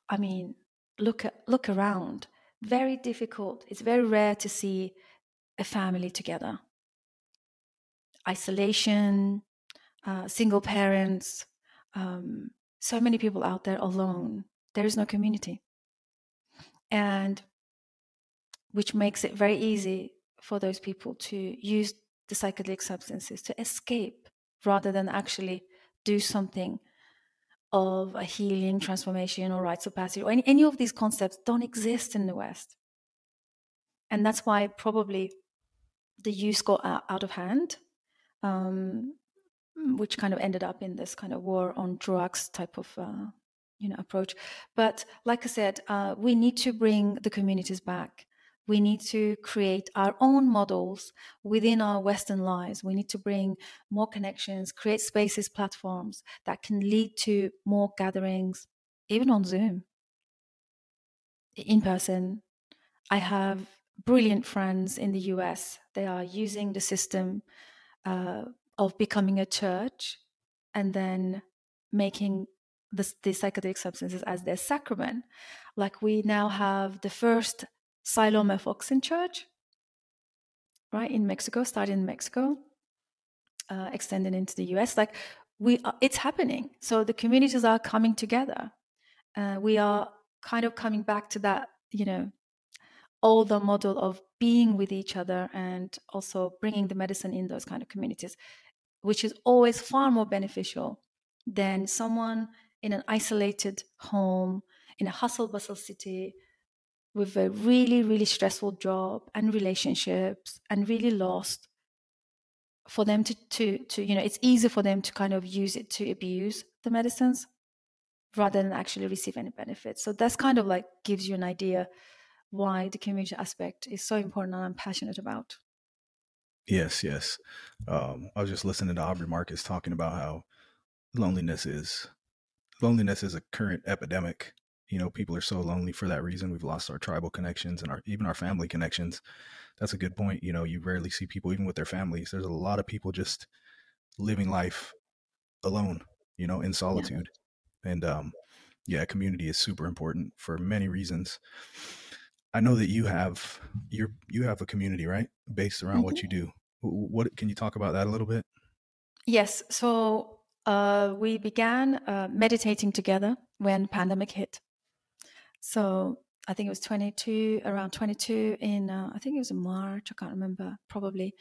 A: I mean, look look around very difficult. It's very rare to see a family together. Isolation, uh, single parents, um, so many people out there alone. There is no community. And which makes it very easy for those people to use the psychedelic substances to escape rather than actually do something of a healing, transformation, or rites of passage, or any, any of these concepts don't exist in the West. And that's why probably the use got out of hand, um, which kind of ended up in this kind of war on drugs type of uh, you know approach. But like I said, uh, we need to bring the communities back we need to create our own models within our Western lives. We need to bring more connections, create spaces, platforms that can lead to more gatherings, even on Zoom, in person. I have brilliant friends in the US. They are using the system uh, of becoming a church and then making the, the psychedelic substances as their sacrament. Like we now have the first Siloam Church, right in Mexico, started in Mexico, uh, extended into the US. Like we, are, it's happening. So the communities are coming together. Uh, we are kind of coming back to that, you know, older model of being with each other and also bringing the medicine in those kind of communities, which is always far more beneficial than someone in an isolated home in a hustle bustle city with a really, really stressful job and relationships and really lost for them to, to, to, you know, it's easy for them to kind of use it to abuse the medicines rather than actually receive any benefits. So that's kind of like gives you an idea why the community aspect is so important and I'm passionate about.
B: Yes, yes. Um, I was just listening to Aubrey Marcus talking about how loneliness is loneliness is a current epidemic. You know people are so lonely for that reason. We've lost our tribal connections and our even our family connections. That's a good point. You know you rarely see people even with their families. There's a lot of people just living life alone you know in solitude. Yeah. and um yeah community is super important for many reasons i know that you have you're you have a community right based around mm-hmm. what you do what can you talk about that a little bit
A: yes so uh, we began uh, meditating together when pandemic hit so I think it was 22, around 22 in, uh, I think it was in March, I can't remember, probably.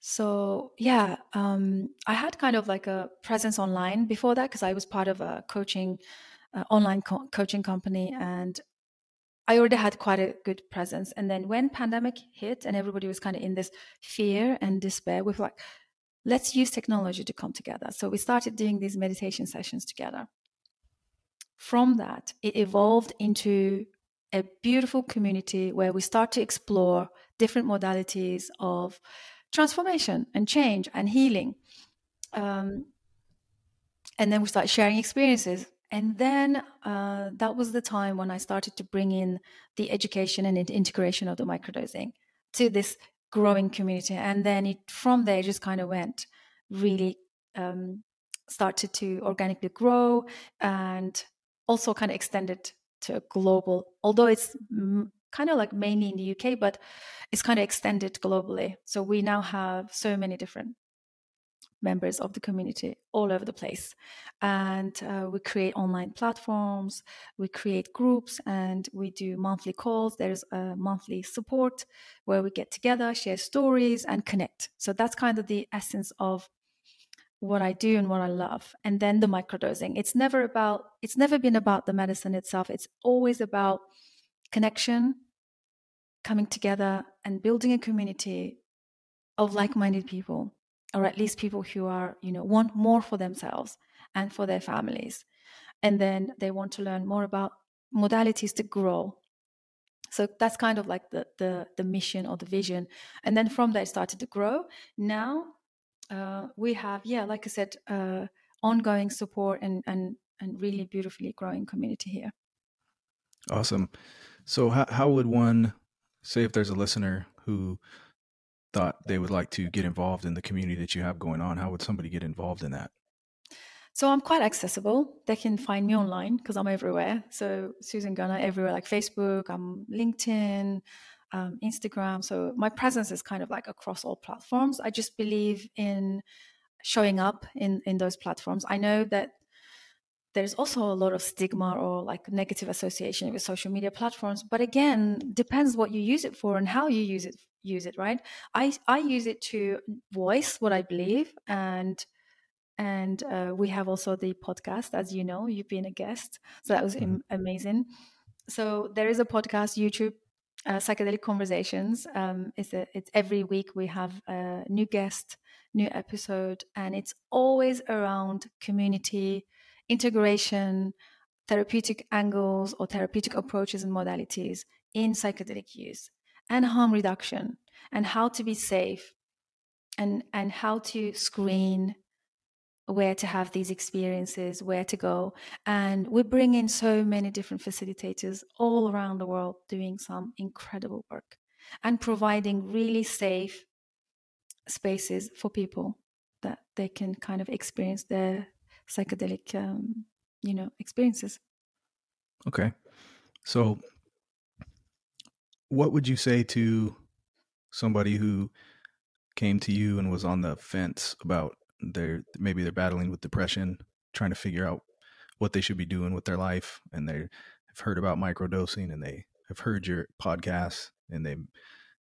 A: So yeah, um, I had kind of like a presence online before that because I was part of a coaching, uh, online co- coaching company, and I already had quite a good presence. And then when pandemic hit and everybody was kind of in this fear and despair, we were like, let's use technology to come together. So we started doing these meditation sessions together from that, it evolved into a beautiful community where we start to explore different modalities of transformation and change and healing. Um, and then we start sharing experiences. And then uh, that was the time when I started to bring in the education and integration of the microdosing to this growing community. And then it, from there, just kind of went really um, started to organically grow and also kind of extended to a global, although it's kind of like mainly in the UK, but it's kind of extended globally. So we now have so many different members of the community all over the place. And uh, we create online platforms, we create groups, and we do monthly calls. There's a monthly support where we get together, share stories, and connect. So that's kind of the essence of what I do and what I love, and then the microdosing. It's never about, it's never been about the medicine itself. It's always about connection, coming together, and building a community of like minded people, or at least people who are, you know, want more for themselves and for their families. And then they want to learn more about modalities to grow. So that's kind of like the, the, the mission or the vision. And then from there, started to grow. Now uh, we have, yeah, like I said, uh, ongoing support and, and, and really beautifully growing community here.
B: Awesome. So, how, how would one say if there's a listener who thought they would like to get involved in the community that you have going on? How would somebody get involved in that?
A: So I'm quite accessible. They can find me online because I'm everywhere. So Susan Guner everywhere, like Facebook, I'm LinkedIn, um, Instagram. So my presence is kind of like across all platforms. I just believe in showing up in in those platforms. I know that there's also a lot of stigma or like negative association with social media platforms but again depends what you use it for and how you use it use it right? I i use it to voice what i believe and and uh, we have also the podcast as you know you've been a guest so that was mm-hmm. amazing. So there is a podcast youtube uh, psychedelic conversations um, it's, a, it's every week we have a new guest new episode and it's always around community integration therapeutic angles or therapeutic approaches and modalities in psychedelic use and harm reduction and how to be safe and and how to screen where to have these experiences, where to go. And we bring in so many different facilitators all around the world doing some incredible work and providing really safe spaces for people that they can kind of experience their psychedelic, um, you know, experiences.
B: Okay. So, what would you say to somebody who came to you and was on the fence about they're maybe they're battling with depression, trying to figure out what they should be doing with their life, and they have heard about microdosing and they have heard your podcast and they,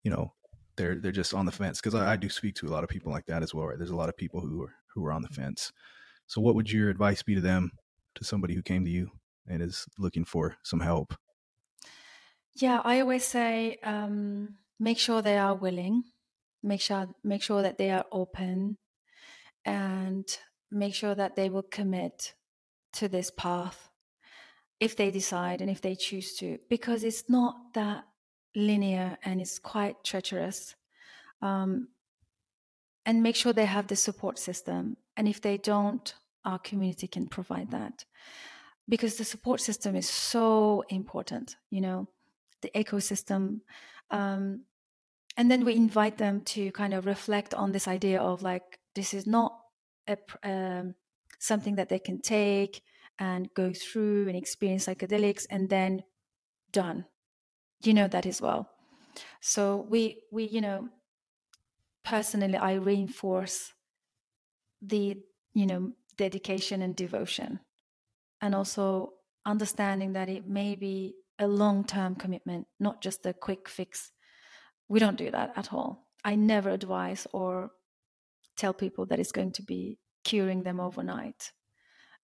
B: you know, they're they're just on the fence because I, I, do speak to a lot of people like that as well. Right? There's a lot of people who are who are on the fence. So, what would your advice be to them, to somebody who came to you and is looking for some help?
A: Yeah, I always say um, make sure they are willing, make sure make sure that they are open, and make sure that they will commit to this path if they decide and if they choose to, because it's not that linear and it's quite treacherous. Um, and make sure they have the support system. And if they don't, our community can provide that. Because the support system is so important, you know, the ecosystem. Um, and then we invite them to kind of reflect on this idea of like this is not a, um, something that they can take and go through and experience psychedelics and then done you know that as well so we we you know personally i reinforce the you know dedication and devotion and also understanding that it may be a long term commitment not just a quick fix we don't do that at all i never advise or tell people that it's going to be curing them overnight.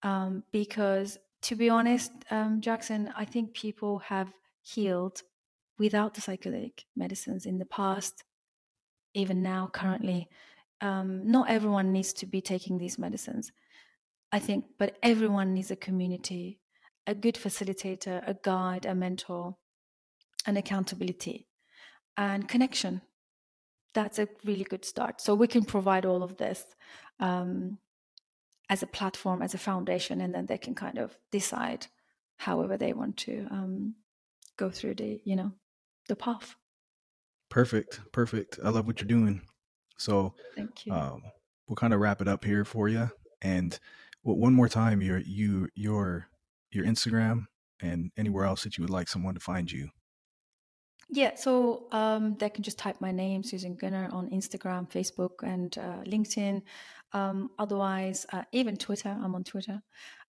A: Um, because to be honest, um, Jackson, I think people have healed without the psychedelic medicines in the past, even now, currently. Um, not everyone needs to be taking these medicines, I think, but everyone needs a community, a good facilitator, a guide, a mentor, and accountability and connection that's a really good start. So we can provide all of this um, as a platform, as a foundation, and then they can kind of decide however they want to um, go through the, you know, the path.
B: Perfect, perfect. I love what you're doing. So,
A: thank you.
B: Um, we'll kind of wrap it up here for you, and one more time, your you your your Instagram and anywhere else that you would like someone to find you.
A: Yeah, so um, they can just type my name, Susan Guner, on Instagram, Facebook, and uh, LinkedIn. Um, otherwise, uh, even Twitter, I'm on Twitter,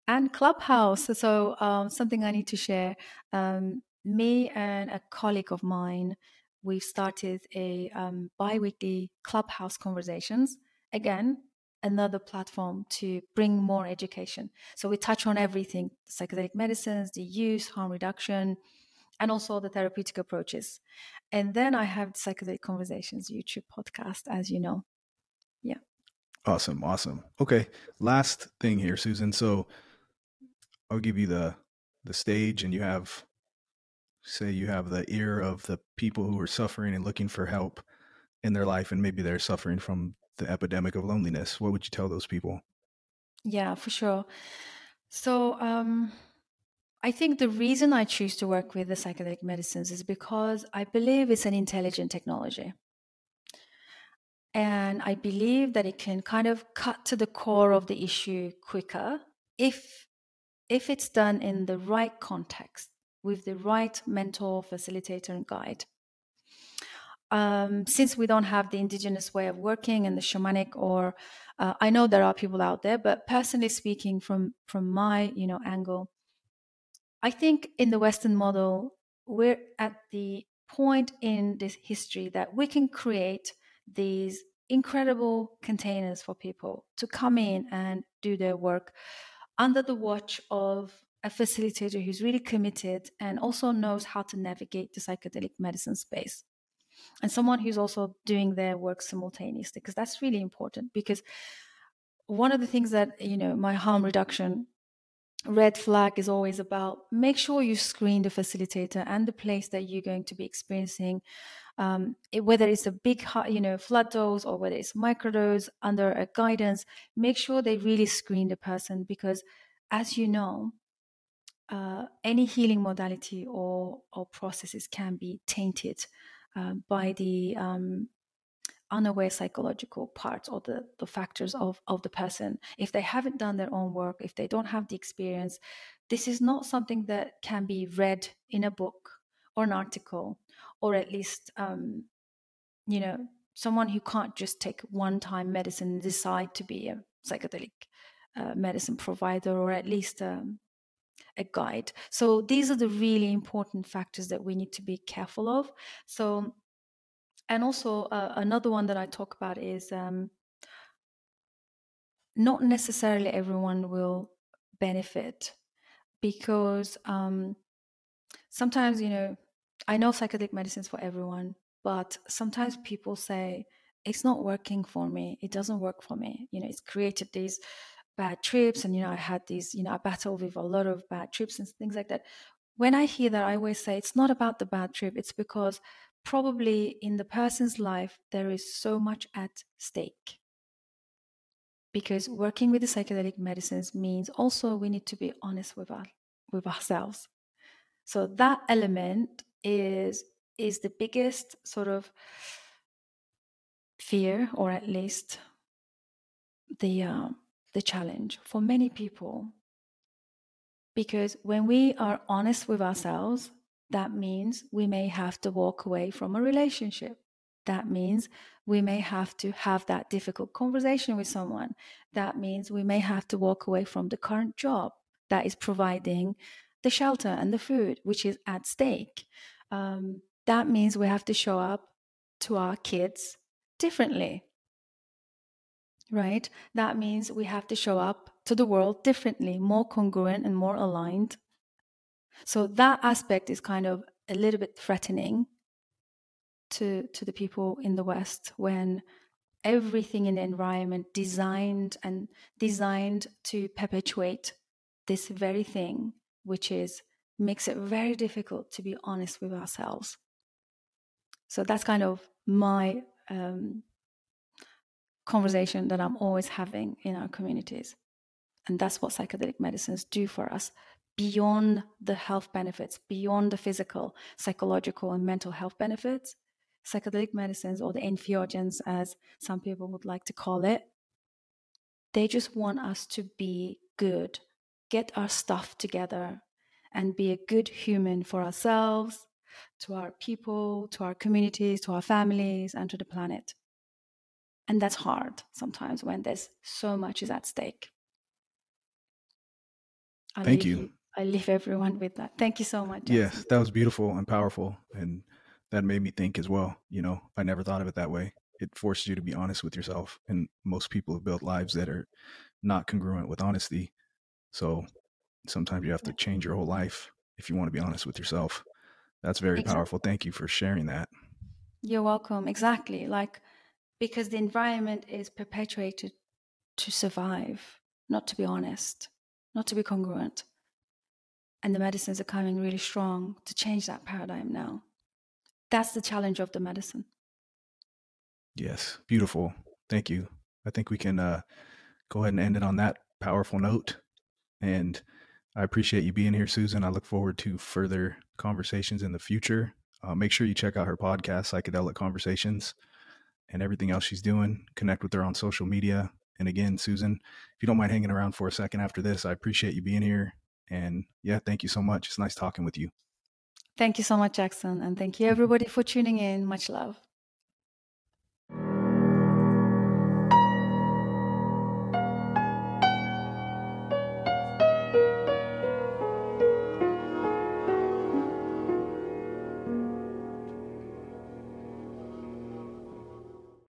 A: and Clubhouse. So, um, something I need to share. Um, me and a colleague of mine, we've started a um, bi weekly Clubhouse conversations. Again, another platform to bring more education. So we touch on everything psychedelic medicines, the use, harm reduction, and also the therapeutic approaches. And then I have Psychedelic Conversations YouTube podcast, as you know. Yeah.
B: Awesome. Awesome. Okay. Last thing here, Susan. So I'll give you the the stage and you have say you have the ear of the people who are suffering and looking for help in their life and maybe they're suffering from the epidemic of loneliness what would you tell those people
A: yeah for sure so um I think the reason I choose to work with the psychedelic medicines is because I believe it's an intelligent technology. And I believe that it can kind of cut to the core of the issue quicker if if it's done in the right context with the right mentor, facilitator, and guide. Um, since we don't have the indigenous way of working and the shamanic, or uh, I know there are people out there, but personally speaking, from from my you know angle, I think in the Western model we're at the point in this history that we can create these incredible containers for people to come in and do their work under the watch of a facilitator who's really committed and also knows how to navigate the psychedelic medicine space and someone who's also doing their work simultaneously because that's really important because one of the things that you know my harm reduction red flag is always about make sure you screen the facilitator and the place that you're going to be experiencing um, it, whether it's a big you know flood dose or whether it's microdose under a guidance make sure they really screen the person because as you know uh, any healing modality or, or processes can be tainted uh, by the um, unaware psychological parts or the, the factors of, of the person. If they haven't done their own work, if they don't have the experience, this is not something that can be read in a book or an article, or at least, um, you know, someone who can't just take one time medicine and decide to be a psychedelic uh, medicine provider or at least um, a guide. So these are the really important factors that we need to be careful of. So, and also uh, another one that I talk about is um, not necessarily everyone will benefit because um, sometimes you know I know psychedelic medicines for everyone, but sometimes people say it's not working for me. It doesn't work for me. You know, it's created these bad trips and you know i had these you know i battled with a lot of bad trips and things like that. When i hear that i always say it's not about the bad trip it's because probably in the person's life there is so much at stake. Because working with the psychedelic medicines means also we need to be honest with our, with ourselves. So that element is is the biggest sort of fear or at least the um, the challenge for many people. Because when we are honest with ourselves, that means we may have to walk away from a relationship. That means we may have to have that difficult conversation with someone. That means we may have to walk away from the current job that is providing the shelter and the food, which is at stake. Um, that means we have to show up to our kids differently right? That means we have to show up to the world differently, more congruent and more aligned. So that aspect is kind of a little bit threatening to to the people in the West when everything in the environment designed and designed to perpetuate this very thing, which is makes it very difficult to be honest with ourselves. So that's kind of my um, conversation that I'm always having in our communities. And that's what psychedelic medicines do for us beyond the health benefits, beyond the physical, psychological, and mental health benefits. Psychedelic medicines, or the entheogens, as some people would like to call it, they just want us to be good, get our stuff together, and be a good human for ourselves, to our people, to our communities, to our families, and to the planet. And that's hard sometimes when there's so much is at stake.
B: i Thank you.
A: I leave everyone with that. Thank you so much.
B: Jackson. Yes, that was beautiful and powerful. And that made me think as well. You know, I never thought of it that way. it forces you to be honest with yourself. And most people have built lives that are not congruent with honesty. So sometimes you have to change your whole life if you want to be honest with yourself. That's very exactly. powerful. Thank you for sharing that.
A: You're welcome. Exactly. Like, because the environment is perpetuated to survive, not to be honest, not to be congruent. And the medicines are coming really strong to change that paradigm now. That's the challenge of the medicine.
B: Yes, beautiful. Thank you. I think we can uh, go ahead and end it on that powerful note. And I appreciate you being here, Susan. I look forward to further conversations in the future. Uh, make sure you check out her podcast, Psychedelic Conversations, and everything else she's doing. Connect with her on social media. And again, Susan, if you don't mind hanging around for a second after this, I appreciate you being here. And yeah, thank you so much. It's nice talking with you.
A: Thank you so much, Jackson. And thank you, mm-hmm. everybody, for tuning in. Much love.